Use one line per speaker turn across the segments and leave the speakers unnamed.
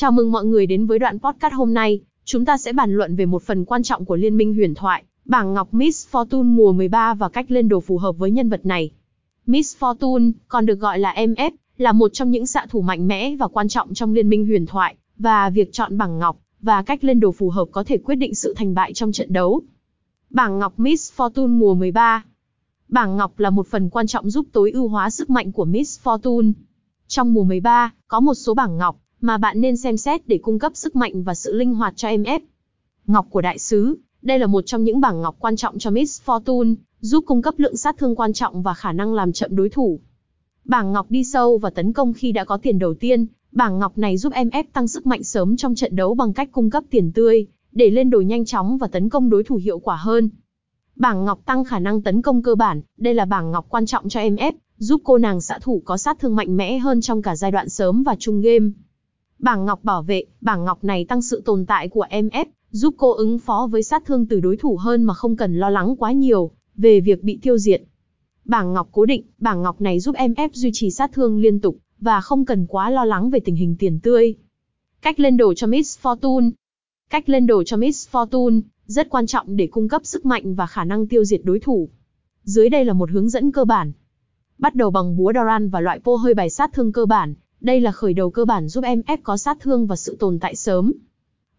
Chào mừng mọi người đến với đoạn podcast hôm nay, chúng ta sẽ bàn luận về một phần quan trọng của Liên minh huyền thoại, bảng ngọc Miss Fortune mùa 13 và cách lên đồ phù hợp với nhân vật này. Miss Fortune, còn được gọi là MF, là một trong những xạ thủ mạnh mẽ và quan trọng trong Liên minh huyền thoại, và việc chọn bảng ngọc và cách lên đồ phù hợp có thể quyết định sự thành bại trong trận đấu. Bảng ngọc Miss Fortune mùa 13 Bảng ngọc là một phần quan trọng giúp tối ưu hóa sức mạnh của Miss Fortune. Trong mùa 13, có một số bảng ngọc mà bạn nên xem xét để cung cấp sức mạnh và sự linh hoạt cho MF. Ngọc của đại sứ, đây là một trong những bảng ngọc quan trọng cho Miss Fortune, giúp cung cấp lượng sát thương quan trọng và khả năng làm chậm đối thủ. Bảng ngọc đi sâu và tấn công khi đã có tiền đầu tiên, bảng ngọc này giúp MF tăng sức mạnh sớm trong trận đấu bằng cách cung cấp tiền tươi, để lên đồ nhanh chóng và tấn công đối thủ hiệu quả hơn. Bảng ngọc tăng khả năng tấn công cơ bản, đây là bảng ngọc quan trọng cho MF, giúp cô nàng xạ thủ có sát thương mạnh mẽ hơn trong cả giai đoạn sớm và trung game. Bảng ngọc bảo vệ, bảng ngọc này tăng sự tồn tại của MF, giúp cô ứng phó với sát thương từ đối thủ hơn mà không cần lo lắng quá nhiều về việc bị tiêu diệt. Bảng ngọc cố định, bảng ngọc này giúp MF duy trì sát thương liên tục và không cần quá lo lắng về tình hình tiền tươi. Cách lên đồ cho Miss Fortune Cách lên đồ cho Miss Fortune rất quan trọng để cung cấp sức mạnh và khả năng tiêu diệt đối thủ. Dưới đây là một hướng dẫn cơ bản. Bắt đầu bằng búa Doran và loại po hơi bài sát thương cơ bản, đây là khởi đầu cơ bản giúp MF có sát thương và sự tồn tại sớm.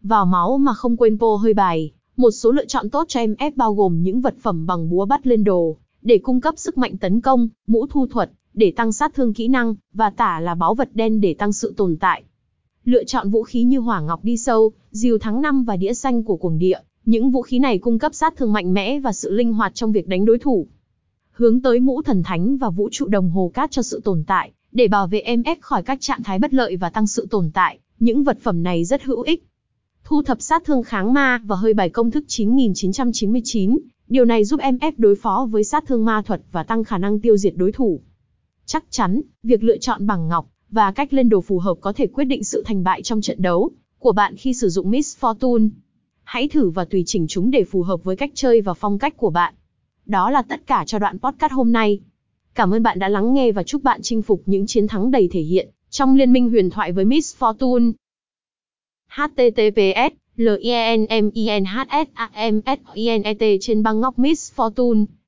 Vào máu mà không quên po hơi bài, một số lựa chọn tốt cho MF bao gồm những vật phẩm bằng búa bắt lên đồ, để cung cấp sức mạnh tấn công, mũ thu thuật, để tăng sát thương kỹ năng, và tả là báu vật đen để tăng sự tồn tại. Lựa chọn vũ khí như hỏa ngọc đi sâu, diều tháng năm và đĩa xanh của cuồng địa, những vũ khí này cung cấp sát thương mạnh mẽ và sự linh hoạt trong việc đánh đối thủ. Hướng tới mũ thần thánh và vũ trụ đồng hồ cát cho sự tồn tại, để bảo vệ MS khỏi các trạng thái bất lợi và tăng sự tồn tại, những vật phẩm này rất hữu ích. Thu thập sát thương kháng ma và hơi bài công thức 9999, điều này giúp MF đối phó với sát thương ma thuật và tăng khả năng tiêu diệt đối thủ. Chắc chắn, việc lựa chọn bằng ngọc và cách lên đồ phù hợp có thể quyết định sự thành bại trong trận đấu của bạn khi sử dụng Miss Fortune. Hãy thử và tùy chỉnh chúng để phù hợp với cách chơi và phong cách của bạn. Đó là tất cả cho đoạn podcast hôm nay. Cảm ơn bạn đã lắng nghe và chúc bạn chinh phục những chiến thắng đầy thể hiện trong liên minh huyền thoại với Miss Fortune. https l i n m i n h s a m s i n e t trên băng ngóc Miss Fortune